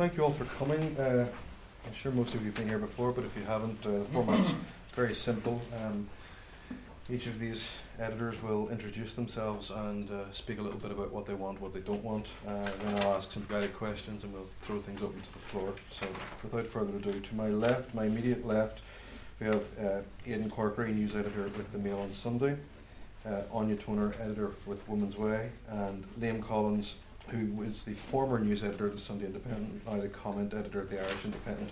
thank you all for coming. Uh, I'm sure most of you have been here before, but if you haven't, uh, the format's very simple. Um, each of these editors will introduce themselves and uh, speak a little bit about what they want, what they don't want. Uh, then I'll ask some guided questions and we'll throw things open to the floor. So, without further ado, to my left, my immediate left, we have uh, Aiden Corkery, news editor with the Mail on Sunday, uh, Áine Toner, editor with Woman's Way, and Liam Collins, who is the former news editor of the Sunday Independent, now the comment editor of the Irish Independent.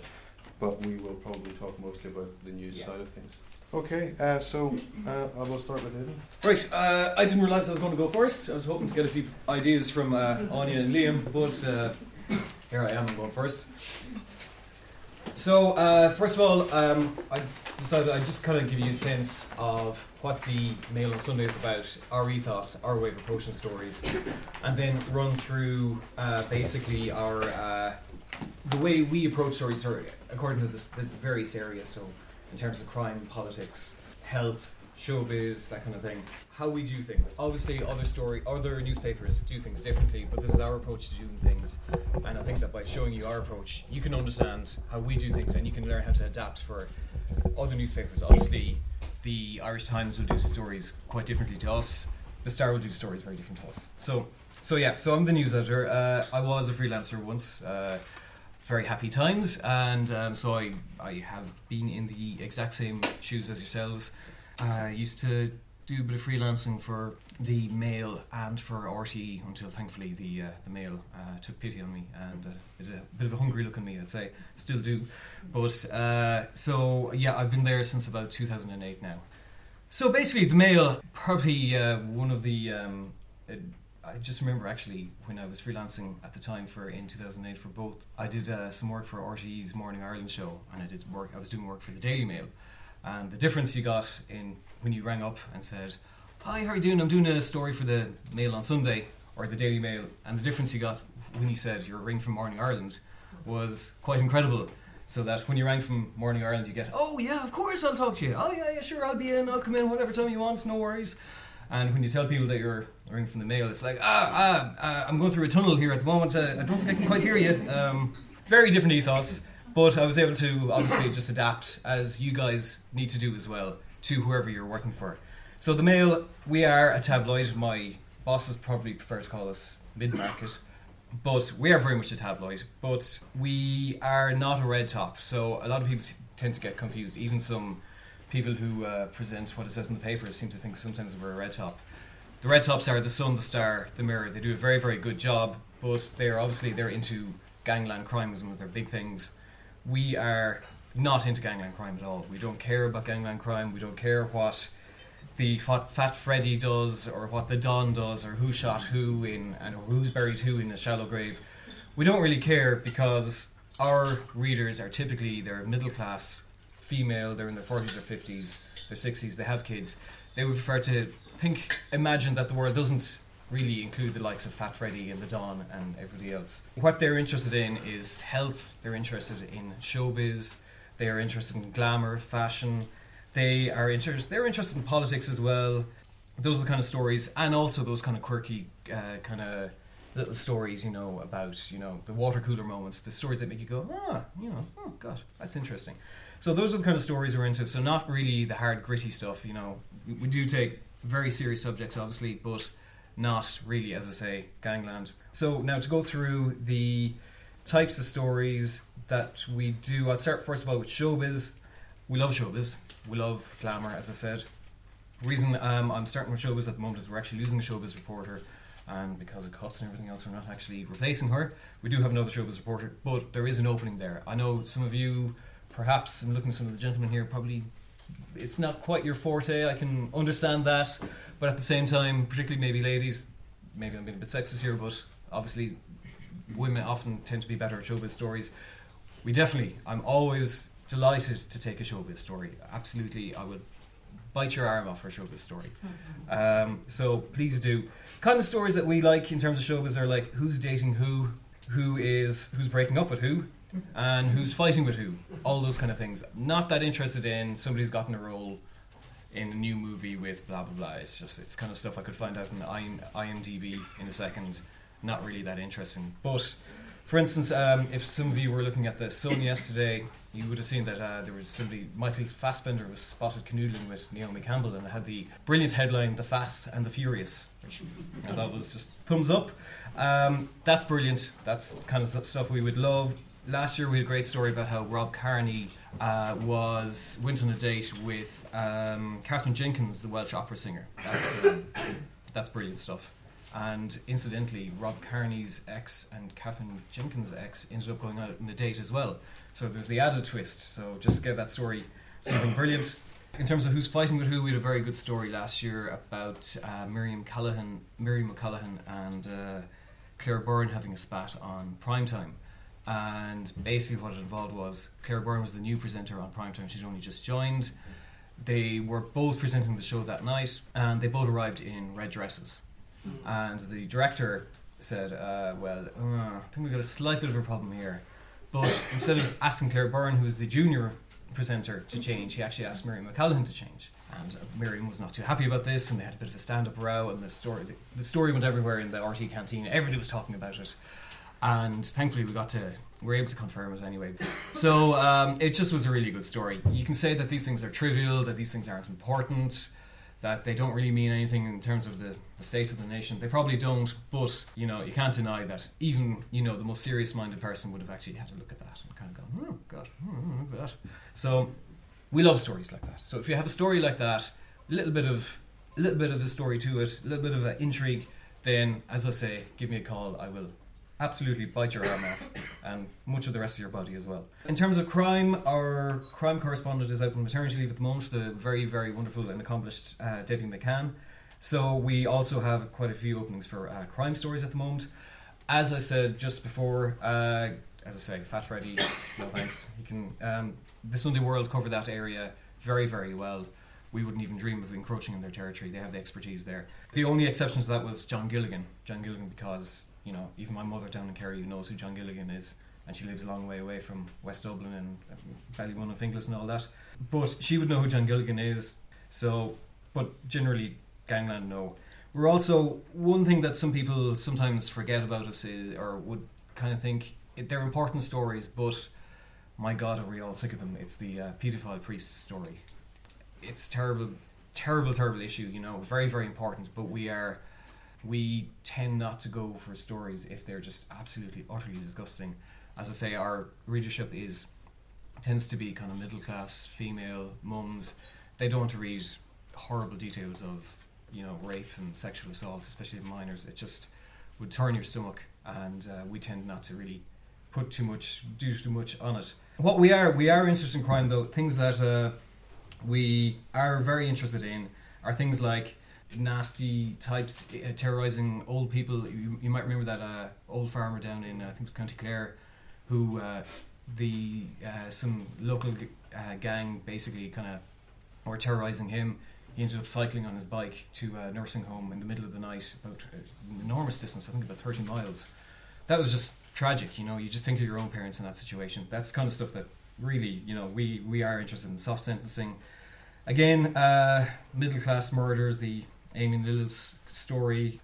But we will probably talk mostly about the news Yeah. side of things. Okay, uh, so uh, I will start with Aiden. Right, uh, I didn't realise I was going to go first. I was hoping to get a few ideas from uh, Áine and Liam, but uh, here I am, I'm going first. So, uh, first of all, um, I decided I'd just kind of give you a sense of what the Mail on Sunday is about, our ethos, our way of approaching stories, and then run through uh, basically our uh, the way we approach stories according to the various areas. So, in terms of crime, politics, health, showbiz, that kind of thing. How we do things. Obviously, other story, other newspapers do things differently, but this is our approach to doing things. And I think that by showing you our approach, you can understand how we do things, and you can learn how to adapt for other newspapers. Obviously, the Irish Times will do stories quite differently to us. The Star will do stories very different to us. So, so yeah. So I'm the news editor. Uh, I was a freelancer once. Uh, very happy times, and um, so I I have been in the exact same shoes as yourselves. I used to do a bit of freelancing for the Mail and for RTE until thankfully the uh, the Mail uh, took pity on me and uh, did a bit of a hungry look at me. I'd say still do, but uh, so yeah, I've been there since about 2008 now. So basically, the Mail probably uh, one of the. Um, I just remember actually when I was freelancing at the time for in 2008 for both. I did uh, some work for RTE's Morning Ireland show, and I did work. I was doing work for the Daily Mail, and the difference you got in when you rang up and said, "Hi, how are you doing? I'm doing a story for the Mail on Sunday or the Daily Mail," and the difference you got when you said you're ring from Morning Ireland was quite incredible. So that when you rang from Morning Ireland, you get, "Oh yeah, of course I'll talk to you. Oh yeah, yeah, sure, I'll be in. I'll come in whatever time you want. No worries." And when you tell people that you're ringing from the mail, it's like, ah, ah, ah I'm going through a tunnel here at the moment. Uh, I don't think I can quite hear you. Um, very different ethos, but I was able to obviously just adapt as you guys need to do as well to whoever you're working for. So the mail, we are a tabloid. My bosses probably prefer to call us mid-market, but we are very much a tabloid. But we are not a red top. So a lot of people tend to get confused. Even some people who uh, present what it says in the papers seem to think sometimes we're a red top. The red tops are the Sun, the Star, the Mirror. They do a very, very good job, but they're obviously they're into gangland crime as one of their big things. We are not into gangland crime at all. We don't care about gangland crime. We don't care what the Fat, Fat Freddy does, or what the Don does, or who shot who in, and who's buried who in a shallow grave. We don't really care because our readers are typically they're middle class female, they're in their 40s or 50s, their 60s, they have kids. They would prefer to think, imagine that the world doesn't really include the likes of Fat Freddy and the Don and everybody else. What they're interested in is health, they're interested in showbiz, they are interested in glamour, fashion, they are interested, they're interested in politics as well. Those are the kind of stories, and also those kind of quirky, uh, kind of little stories, you know, about you know the water cooler moments, the stories that make you go, ah, you know, oh god, that's interesting. So those are the kind of stories we're into. So not really the hard gritty stuff. You know, we, we do take very serious subjects, obviously, but not really, as I say, gangland. So now to go through the types of stories that we do. I'll start first of all with showbiz. We love showbiz. We love glamour, as I said. The reason um, I'm starting with showbiz at the moment is we're actually losing a showbiz reporter, and because of cuts and everything else, we're not actually replacing her. We do have another showbiz reporter, but there is an opening there. I know some of you perhaps, and looking at some of the gentlemen here, probably it's not quite your forte. I can understand that, but at the same time, particularly maybe ladies, maybe I'm being a bit sexist here, but obviously women often tend to be better at showbiz stories. We definitely, I'm always delighted to take a showbiz story. Absolutely, I would bite your arm off for a showbiz story. Um, so please do. Kind of stories that we like in terms of showbiz are like who's dating who, who is who's breaking up with who, and who's fighting with who. All those kind of things. Not that interested in somebody's gotten a role in a new movie with blah blah blah. It's just it's kind of stuff I could find out in IM- IMDb in a second. Not really that interesting. But For instance, um, if some of you were looking at the Sun yesterday, you would have seen that uh, there was somebody, Michael Fassbender was spotted canoodling with Naomi Campbell, and it had the brilliant headline, The Fast and the Furious, which I thought was just thumbs up. Um, that's brilliant. That's kind of stuff we would love. Last year we had a great story about how Rob Kearney uh, was went on a date with um, Katherine Jenkins, the Welsh opera singer. That's, um, that's brilliant stuff. And incidentally, Rob Kearney's ex and Katherine Jenkins' ex ended up going out on a date as well. So there's the added twist. So just give that story something brilliant. In terms of who's fighting with who, we had a very good story last year about uh, Miriam Callahan, Miriam O'Callaghan, and uh, Claire Byrne having a spat on primetime. And basically, what it involved was Claire Byrne was the new presenter on primetime. She'd only just joined. They were both presenting the show that night, and they both arrived in red dresses. And the director said, uh, "Well, uh, I think we've got a slight bit of a problem here." But instead of asking Claire Byrne, who was the junior presenter, to change, he actually asked Miriam O'Callaghan to change. And uh, Miriam was not too happy about this, and they had a bit of a stand-up row, and the story the, the story went everywhere in the RTE canteen. Everybody was talking about it, and thankfully we got to we were able to confirm it anyway. So um, it just was a really good story. You can say that these things are trivial, that these things aren't important, that they don't really mean anything in terms of the, the state of the nation. They probably don't, but you know you can't deny that even you know the most serious-minded person would have actually had a look at that and kind of gone, oh god, hmm, look at that. So we love stories like that. So if you have a story like that, a little bit of a little bit of a story to it, a little bit of an intrigue, then as I say, give me a call. I will absolutely bite your arm off and much of the rest of your body as well. In terms of crime, our crime correspondent is out on maternity leave at the moment, the very, very wonderful and accomplished uh, Debbie McCann. So we also have quite a few openings for uh, crime stories at the moment. As I said just before, uh, as I say, Fat Freddy, no thanks. You can um, the Sunday World cover that area very, very well. We wouldn't even dream of encroaching in their territory. They have the expertise there. The only exception to that was John Gilligan. John Gilligan, because you know, even my mother down in Kerry knows who John Gilligan is, and she lives a long way away from West Dublin and Ballymun and Finglas and all that. But she would know who John Gilligan is. So, but generally, Gangland no. We're also one thing that some people sometimes forget about us is, or would kind of think they're important stories, but my God, are we all sick of them? It's the uh, paedophile priest story. It's terrible, terrible, terrible issue. You know, very, very important. But we are we tend not to go for stories if they're just absolutely utterly disgusting. As I say, our readership is tends to be kind of middle class female mums. They don't want to read horrible details of you know rape and sexual assault, especially of minors. It just would turn your stomach, and uh, we tend not to really put too much, do too much on it. What we are, we are interested in crime though. Things that uh, we are very interested in are things like nasty types uh, terrorizing old people. You, you might remember that uh, old farmer down in uh, I think it was County Clare, who uh, the uh, some local g- uh, gang basically kind of were terrorizing him. He ended up cycling on his bike to a nursing home in the middle of the night, about an enormous distance, I think about thirty miles. That was just tragic, you know. You just think of your own parents in that situation. That's kind of stuff that really, you know, we we are interested in soft sentencing. Again, middle class murders, the Amy Little's story.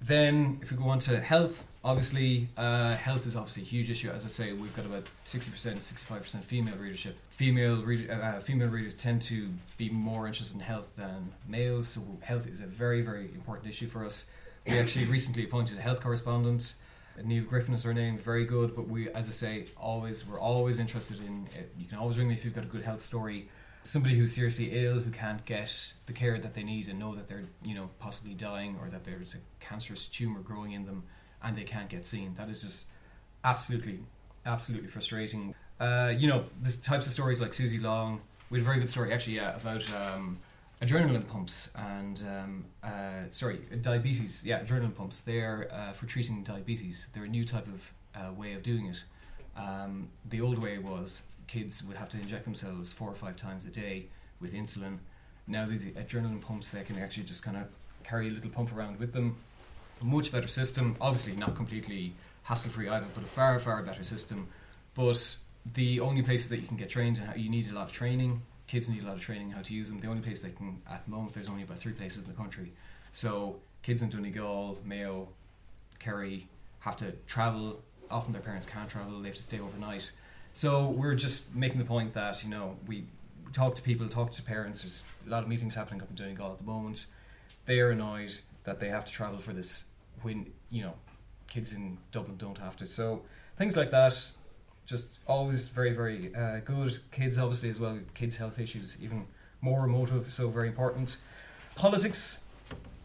Then, if we go on to health, obviously, uh, health is obviously a huge issue. As I say, we've got about sixty percent, sixty-five percent female readership. Female read, uh, female readers tend to be more interested in health than males, so health is a very, very important issue for us. We actually recently appointed a health correspondent. Niamh Griffin is her name, very good. But we, as I say, always we're always interested in. Uh, you can always ring me if you've got a good health story somebody who's seriously ill who can't get the care that they need and know that they're you know possibly dying or that there's a cancerous tumor growing in them and they can't get seen. That is just absolutely absolutely frustrating. Uh, you know the types of stories like Susie Long we had a very good story actually yeah about um, adrenaline pumps and um, uh, sorry diabetes. Yeah adrenaline pumps. They're uh, for treating diabetes. They're a new type of uh, way of doing it. Um, the old way was kids would have to inject themselves four or five times a day with insulin. Now the, adrenaline pumps, they can actually just kind of carry a little pump around with them. A much better system, obviously not completely hassle free either, but a far far better system. But the only places that you can get trained, uh, you need a lot of training. Kids need a lot of training how to use them. The only place they can, at the moment, there's only about three places in the country. So kids in Donegal, Mayo, Kerry have to travel often their parents can't travel; they have to stay overnight. So we're just making the point that you know we talk to people, talk to parents. There's a lot of meetings happening up in Donegal at the moment. They are annoyed that they have to travel for this when you know kids in Dublin don't have to. So things like that, just always very very uh, good. Kids obviously as well. Kids' health issues even more emotive, so very important. Politics,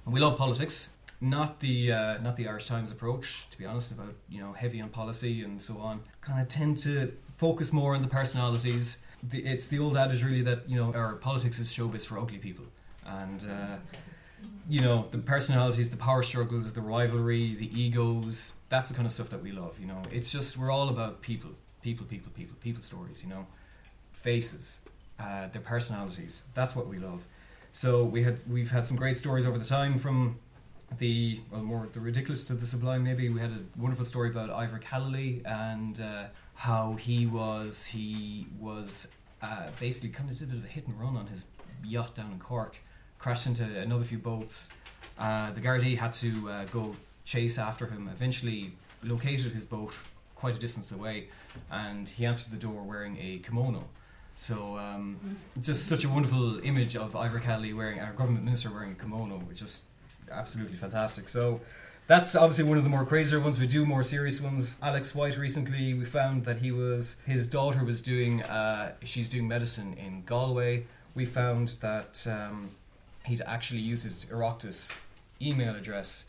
we love politics. Not the uh, not the Irish Times approach, to be honest, about you know heavy on policy and so on. Kind of tend to focus more on the personalities. The, it's the old adage really that you know our politics is showbiz for ugly people, and uh, you know the personalities, the power struggles, the rivalry, the egos. That's the kind of stuff that we love. You know, it's just we're all about people, people, people, people, people stories. You know, faces, uh, their personalities. That's what we love. So we had we've had some great stories over the time from the well more the ridiculous to the sublime. Maybe we had a wonderful story about Ivor Callely and uh, how he was he was uh, basically kind of did a bit of a hit and run on his yacht down in Cork, crashed into another few boats. Uh, the Gardaí had to uh, go chase after him. Eventually, located his boat quite a distance away, and he answered the door wearing a kimono. So, um, just such a wonderful image of Ivor Callely wearing our government minister wearing a kimono, which is absolutely fantastic. So, that's obviously one of the more crazier ones. We do more serious ones. Alex White recently, we found that he was his daughter was doing uh, she's doing medicine in Galway. We found that um, he's actually used his Oireachtas email address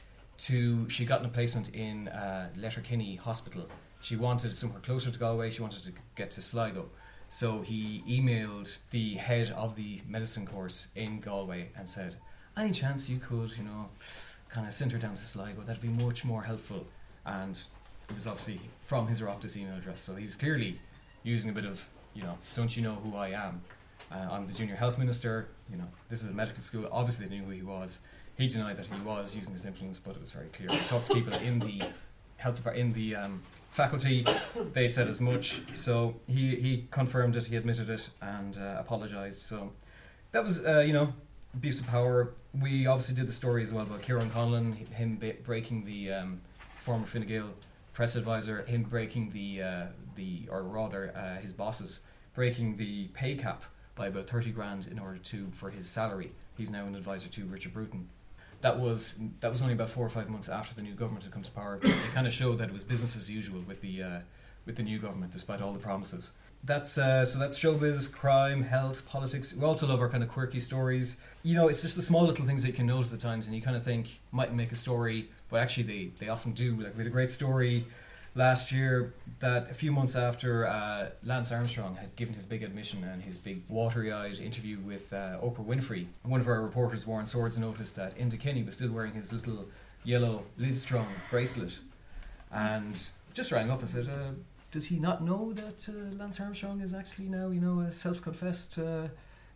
to she got a placement in uh, Letterkenny Hospital. She wanted somewhere closer to Galway. She wanted to get to Sligo. So he emailed the head of the medicine course in Galway and said, "Any chance you could, you know, kind of send her down to Sligo? That'd be much more helpful." And it was obviously from his Oireachtas email address, so he was clearly using a bit of, you know, "Don't you know who I am? Uh, I'm the junior health minister. You know, this is a medical school. Obviously, they knew who he was. He denied that he was using his influence, but it was very clear. He talked to people in the health department, in the um, faculty. They said as much. So he, he confirmed it, he admitted it, and uh, apologised. So that was, uh, you know, abuse of power. We obviously did the story as well about Ciarán Conlon, him ba- breaking the um, former Fine Gael press advisor, him breaking the, uh, the or rather, uh, his bosses breaking the pay cap by about 30 grand in order to for his salary. He's now an advisor to Richard Bruton. That was that was only about four or five months after the new government had come to power. It kind of showed that it was business as usual with the uh, with the new government, despite all the promises. That's uh, so that's showbiz, crime, health, politics. We also love our kind of quirky stories. You know, it's just the small little things that you can notice at times, and you kind of think might make a story, but actually they they often do. Like we had a great story last year that a few months after uh, Lance Armstrong had given his big admission and his big watery eyed interview with uh, Oprah Winfrey, one of our reporters, Warren Swords, noticed that Enda Kenny was still wearing his little yellow Livestrong bracelet and just rang up and said, uh, Does he not know that uh, Lance Armstrong is actually now, you know, a self confessed uh,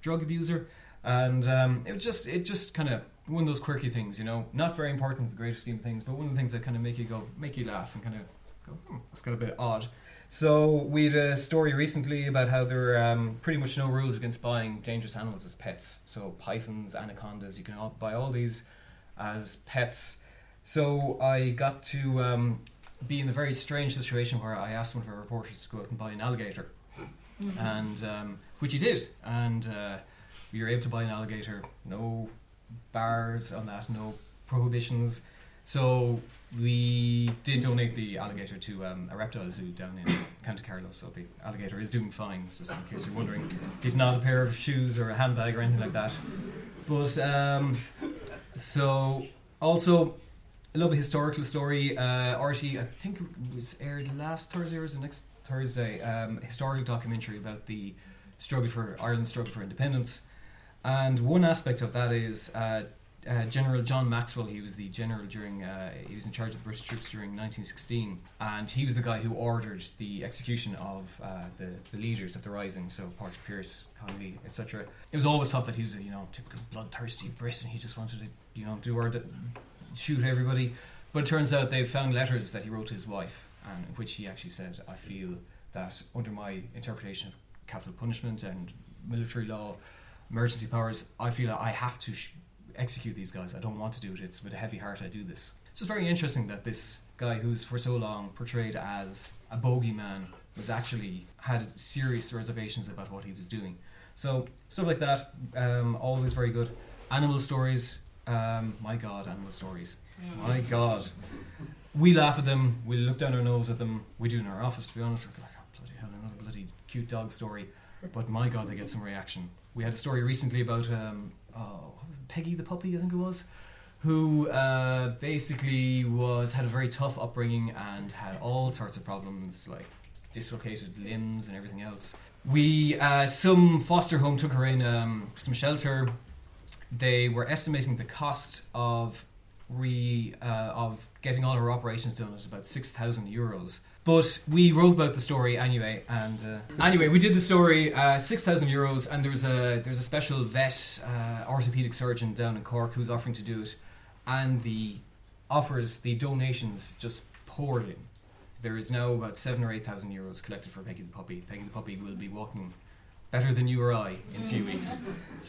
drug abuser? And um, it was just, it just kind of one of those quirky things, you know, not very important in the greater scheme of things, but one of the things that kind of make you go, make you laugh and kind of go, hmm, that's got a bit odd. So we had a story recently about how there are um, pretty much no rules against buying dangerous animals as pets. So pythons, anacondas, you can all buy all these as pets. So I got to um, be in a very strange situation where I asked one of our reporters to go out and buy an alligator, Mm-hmm. and um, which he did, and uh, we were able to buy an alligator. No bars on that, no prohibitions. So we did donate the alligator to um, a reptile zoo down in County Carlow. So the alligator is doing fine, just in case you're wondering. He's not a pair of shoes or a handbag or anything like that. But um, so also. I love a historical story. Uh, I think it was aired last Thursday or was next Thursday? Um, historical documentary about the struggle for Ireland's struggle for independence. And one aspect of that is uh, uh, General John Maxwell. He was the general during. Uh, he was in charge of the British troops during 1916, and he was the guy who ordered the execution of uh, the the leaders of the rising. So Patrick Pearse, Connolly, etc. It was always thought that he was a you know typical bloodthirsty Brit, and he just wanted to you know do d- shoot everybody. But it turns out they found letters that he wrote to his wife, and in which he actually said, "I feel that under my interpretation of capital punishment and military law." Emergency powers. I feel that I have to sh- execute these guys. I don't want to do it. It's with a heavy heart I do this. So It's very interesting that this guy who's for so long portrayed as a bogeyman was actually had serious reservations about what he was doing. So stuff like that, um, always very good. Animal stories, um, my God, animal stories, my God. We laugh at them. We look down our nose at them. We do in our office. To be honest, we're like, oh, bloody hell, another bloody cute dog story. But my God, they get some reaction. We had a story recently about um, oh, Peggy the puppy, I think it was, who uh, basically was had a very tough upbringing and had all sorts of problems like dislocated limbs and everything else. We uh, some foster home took her in um, some shelter. They were estimating the cost of re uh, of getting all her operations done at about six thousand euros. But we wrote about the story anyway, and uh, anyway, we did the story uh, six thousand euros, and there was a there's a special vet uh, orthopedic surgeon down in Cork who's offering to do it, and the offers the donations just poured in. There is now about seven or eight thousand euros collected for Peggy the puppy. Peggy the puppy will be walking better than you or I in a few weeks.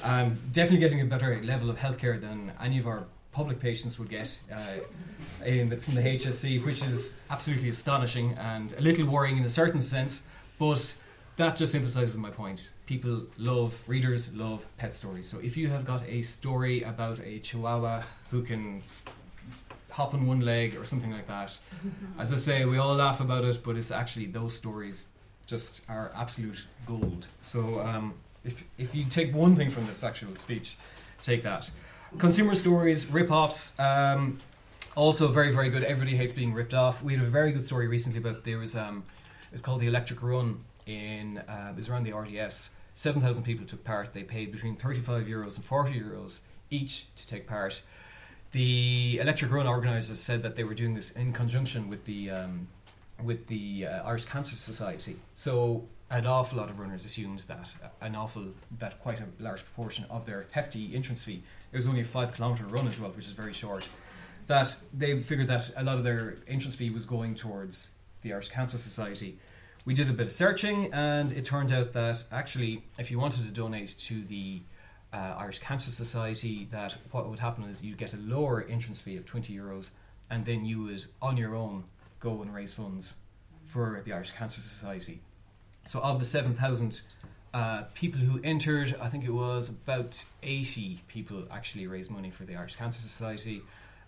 Um, definitely getting a better level of healthcare than any of our public patients would get uh, in the, from the HSE, which is absolutely astonishing and a little worrying in a certain sense. But that just emphasizes my point. People love, readers love pet stories. So if you have got a story about a chihuahua who can hop on one leg or something like that, as I say, we all laugh about it, but it's actually those stories just are absolute gold. So um, if, if you take one thing from this actual speech, take that. Consumer stories, rip-offs, um, also very, very good. Everybody hates being ripped off. We had a very good story recently about there was, um, it's called the Electric Run in, uh, it was around the RDS. 7,000 people took part. They paid between 35 euros and 40 euros each to take part. The Electric Run organisers said that they were doing this in conjunction with the um, with the uh, Irish Cancer Society. So an awful lot of runners assumed that uh, an awful that quite a large proportion of their hefty entrance fee. It was only a five kilometre run as well, which is very short. That they figured that a lot of their entrance fee was going towards the Irish Cancer Society. We did a bit of searching, and it turned out that actually, if you wanted to donate to the uh, Irish Cancer Society, that what would happen is you'd get a lower entrance fee of twenty euros, and then you would on your own go and raise funds for the Irish Cancer Society. So, of the 7,000 uh, people who entered, I think it was about 80 people actually raised money for the Irish Cancer Society,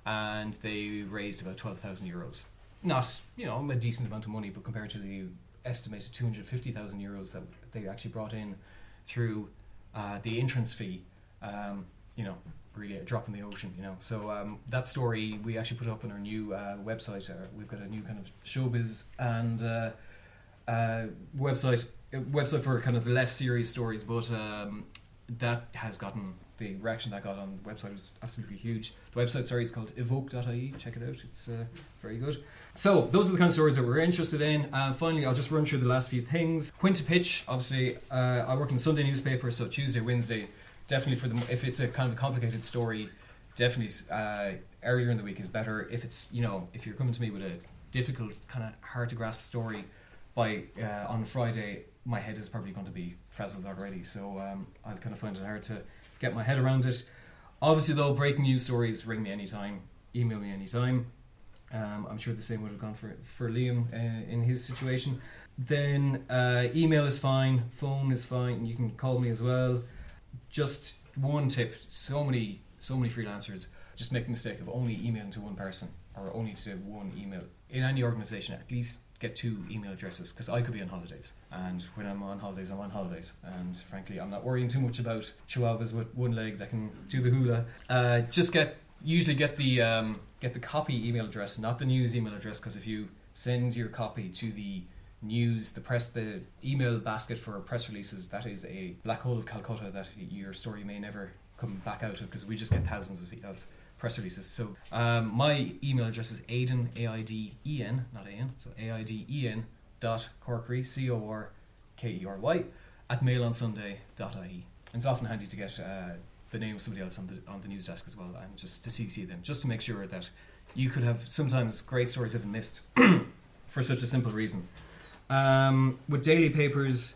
and they raised about 12,000 euros. Not, you know, a decent amount of money, but compared to the estimated 250,000 euros that they actually brought in through uh, the entrance fee, um, you know, really a drop in the ocean, you know. So um, that story we actually put up on our new uh, website. Uh, we've got a new kind of showbiz and uh, uh, website website for kind of less serious stories, but um, that has gotten the reaction that got on the website was absolutely huge. The website, sorry, is called evoke.ie. Check it out; it's uh, very good. So those are the kind of stories that we're interested in. Uh, finally, I'll just run through the last few things. When to pitch? Obviously, uh, I work in the Sunday newspaper, so Tuesday, Wednesday, definitely for the if it's a kind of a complicated story, definitely uh, earlier in the week is better. If it's you know if you're coming to me with a difficult, kind of hard to grasp story, by uh, on Friday, my head is probably going to be frazzled already. So um, I kind of find it hard to get my head around it. Obviously, though, breaking news stories ring me anytime, email me anytime. Um, I'm sure the same would have gone for for Liam uh, in his situation. Then uh, email is fine, phone is fine. You can call me as well. Just one tip: so many so many freelancers just make the mistake of only emailing to one person or only to one email in any organization. At least get two email addresses because I could be on holidays, and when I'm on holidays, I'm on holidays. And frankly, I'm not worrying too much about chihuahuas with one leg that can do the hula. Uh, just get usually get the um, get the copy email address, not the news email address, because if you send your copy to the news, the press, the email basket for press releases, that is a black hole of Calcutta that your story may never come back out of because we just get thousands of, of press releases. So um, my email address is Aiden A I D E N, not A N, so A I D E N dot Corkery C O R K E R Y at mailonsunday.ie. And it's often handy to get uh, the name of somebody else on the on the news desk as well, and just to CC them, just to make sure that you could have sometimes great stories have been missed for such a simple reason. Um, with daily papers,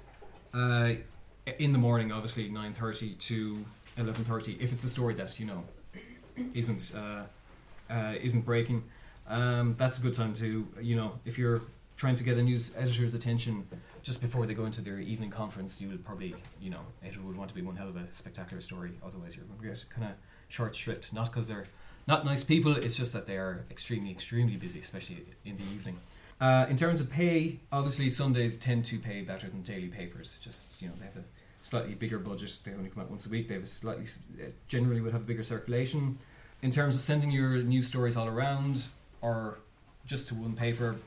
uh, in the morning, obviously nine thirty to eleven thirty. If it's a story that you know isn't uh, uh, isn't breaking, um, that's a good time to, you know, if you're trying to get a news editor's attention just before they go into their evening conference, you would probably, you know, it would want to be one hell of a spectacular story. Otherwise, you're going to get kind of short shrift. Not because they're not nice people, it's just that they are extremely, extremely busy, especially in the evening. Uh, in terms of pay, obviously Sundays tend to pay better than daily papers. Just you know, they have a slightly bigger budget. They only come out once a week. They have a slightly, uh, generally would have a bigger circulation. In terms of sending your news stories all around or just to one paper,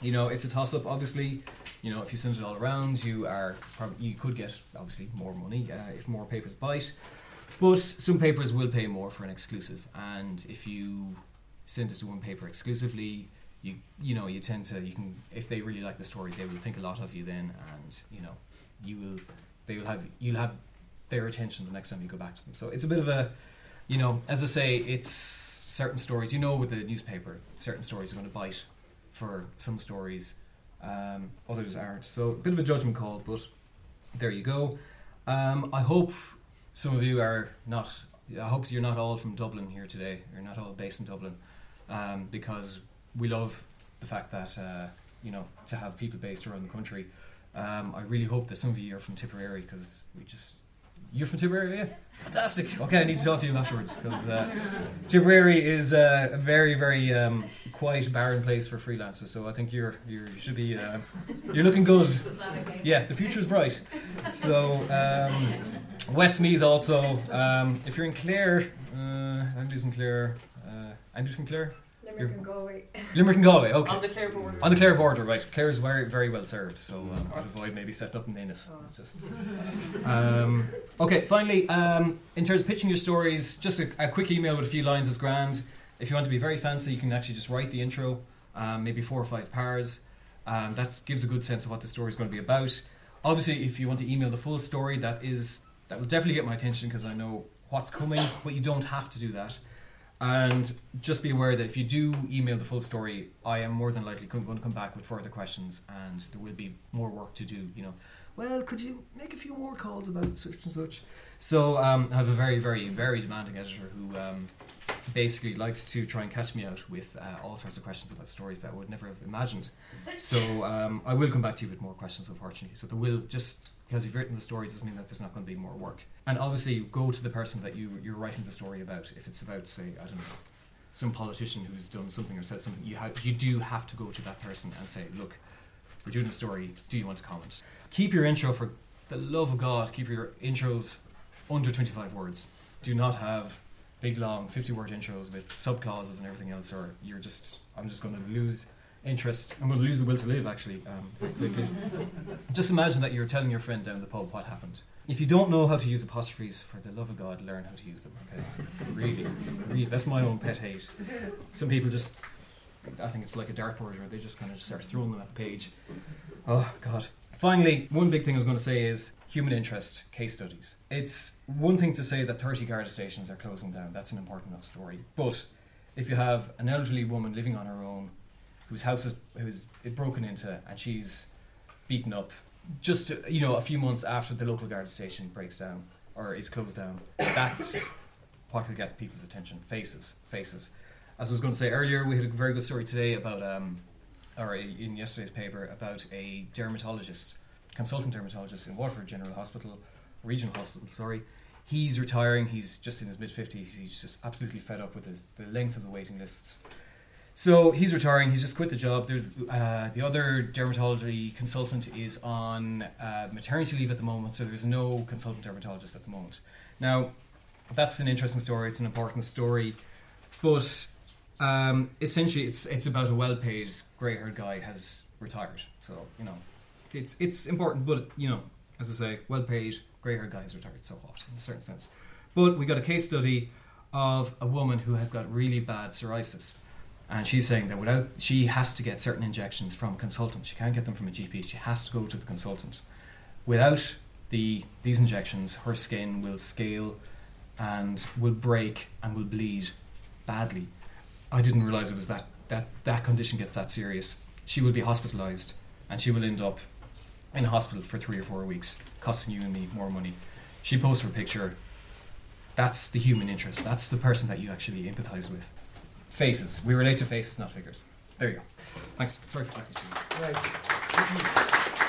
you know, it's a toss up. Obviously, you know, if you send it all around, you are probably you could get obviously more money uh, if more papers bite. But some papers will pay more for an exclusive, and if you send it to one paper exclusively, you you know you tend to you can if they really like the story, they will think a lot of you then, and you know you will they will have you'll have their attention the next time you go back to them. So it's a bit of a you know as I say, it's certain stories. You know, with the newspaper, certain stories are going to bite for some stories, um, others aren't. So a bit of a judgment call, but there you go. Um, I hope some of you are not. I hope you're not all from Dublin here today. You're not all based in Dublin, um, because we love the fact that uh, you know to have people based around the country. Um, I really hope that some of you are from Tipperary because we just you're from Tipperary, yeah? Fantastic. Okay, I need to talk to you afterwards because uh, Tipperary is uh, a very, very um, quiet, barren place for freelancers. So I think you're, you're you should be uh, you're looking good. Yeah, the future is bright. So um, Westmeath also. Um, if you're in Clare, uh, Andrew's in Clare. Uh, Andrew's from Clare. Limerick and Galway. Limerick and Galway, okay. On the Clare border. On the Clare border, right. Clare's very, very well served, so um, I'd avoid maybe setting up in Ennis. Oh. It's just, um, okay, finally, um, in terms of pitching your stories, just a, a quick email with a few lines is grand. If you want to be very fancy, you can actually just write the intro, um, maybe four or five pairs. Um, that gives a good sense of what the story is going to be about. Obviously, if you want to email the full story, that is that will definitely get my attention because I know what's coming, but you don't have to do that. And just be aware that if you do email the full story, I am more than likely going to come back with further questions, and there will be more work to do. You know, well, could you make a few more calls about such and such? So um, I have a very, very, very demanding editor who um, basically likes to try and catch me out with uh, all sorts of questions about stories that I would never have imagined. So um, I will come back to you with more questions, unfortunately. So there will just because you've written the story doesn't mean that there's not going to be more work. And obviously, go to the person that you you're writing the story about. If it's about, say, I don't know, some politician who's done something or said something, you have you do have to go to that person and say, look, we're doing a story. Do you want to comment? Keep your intro for the love of God. Keep your intros under 25 words. Do not have big long 50 word intros with sub clauses and everything else, or you're just I'm just going to lose interest. I'm going to lose the will to live. Actually, um, just imagine that you're telling your friend down the pub what happened. If you don't know how to use apostrophes, for the love of God, learn how to use them. Okay, really, really, that's my own pet hate. Some people just, I think it's like a dartboard, where they just kind of just start throwing them at the page. Oh God. Finally, one big thing I was going to say is human interest case studies. It's one thing to say that 30 Garda stations are closing down. That's an important enough story. But if you have an elderly woman living on her own, whose house is who's broken into, and she's beaten up, just you know a few months after the local guard station breaks down or is closed down, that's what will get people's attention. Faces, faces. As I was going to say earlier, we had a very good story today about, um, or in yesterday's paper, about a dermatologist, consultant dermatologist in Waterford General Hospital, Regional Hospital, sorry. He's retiring, he's just in his mid 50s, he's just absolutely fed up with his, the length of the waiting lists. So he's retiring. He's just quit the job. There's uh, the other dermatology consultant is on uh, maternity leave at the moment, so there's no consultant dermatologist at the moment. Now, that's an interesting story. It's an important story, but um, essentially, it's it's about a well-paid grey-haired guy has retired. So you know, it's it's important, but you know, as I say, well-paid grey-haired guy has retired. So what, in a certain sense. But we got a case study of a woman who has got really bad psoriasis and she's saying that without she has to get certain injections from a consultant. She can't get them from a GP. She has to go to the consultant. Without the these injections, her skin will scale and will break and will bleed badly. I didn't realize it was that that that condition gets that serious. She will be hospitalized and she will end up in hospital for three or four weeks, costing you and me more money. She posts her picture. That's the human interest. That's the person that you actually empathize with faces. We relate to faces, not figures. There you go. Thanks. Sorry for talking to you. Right.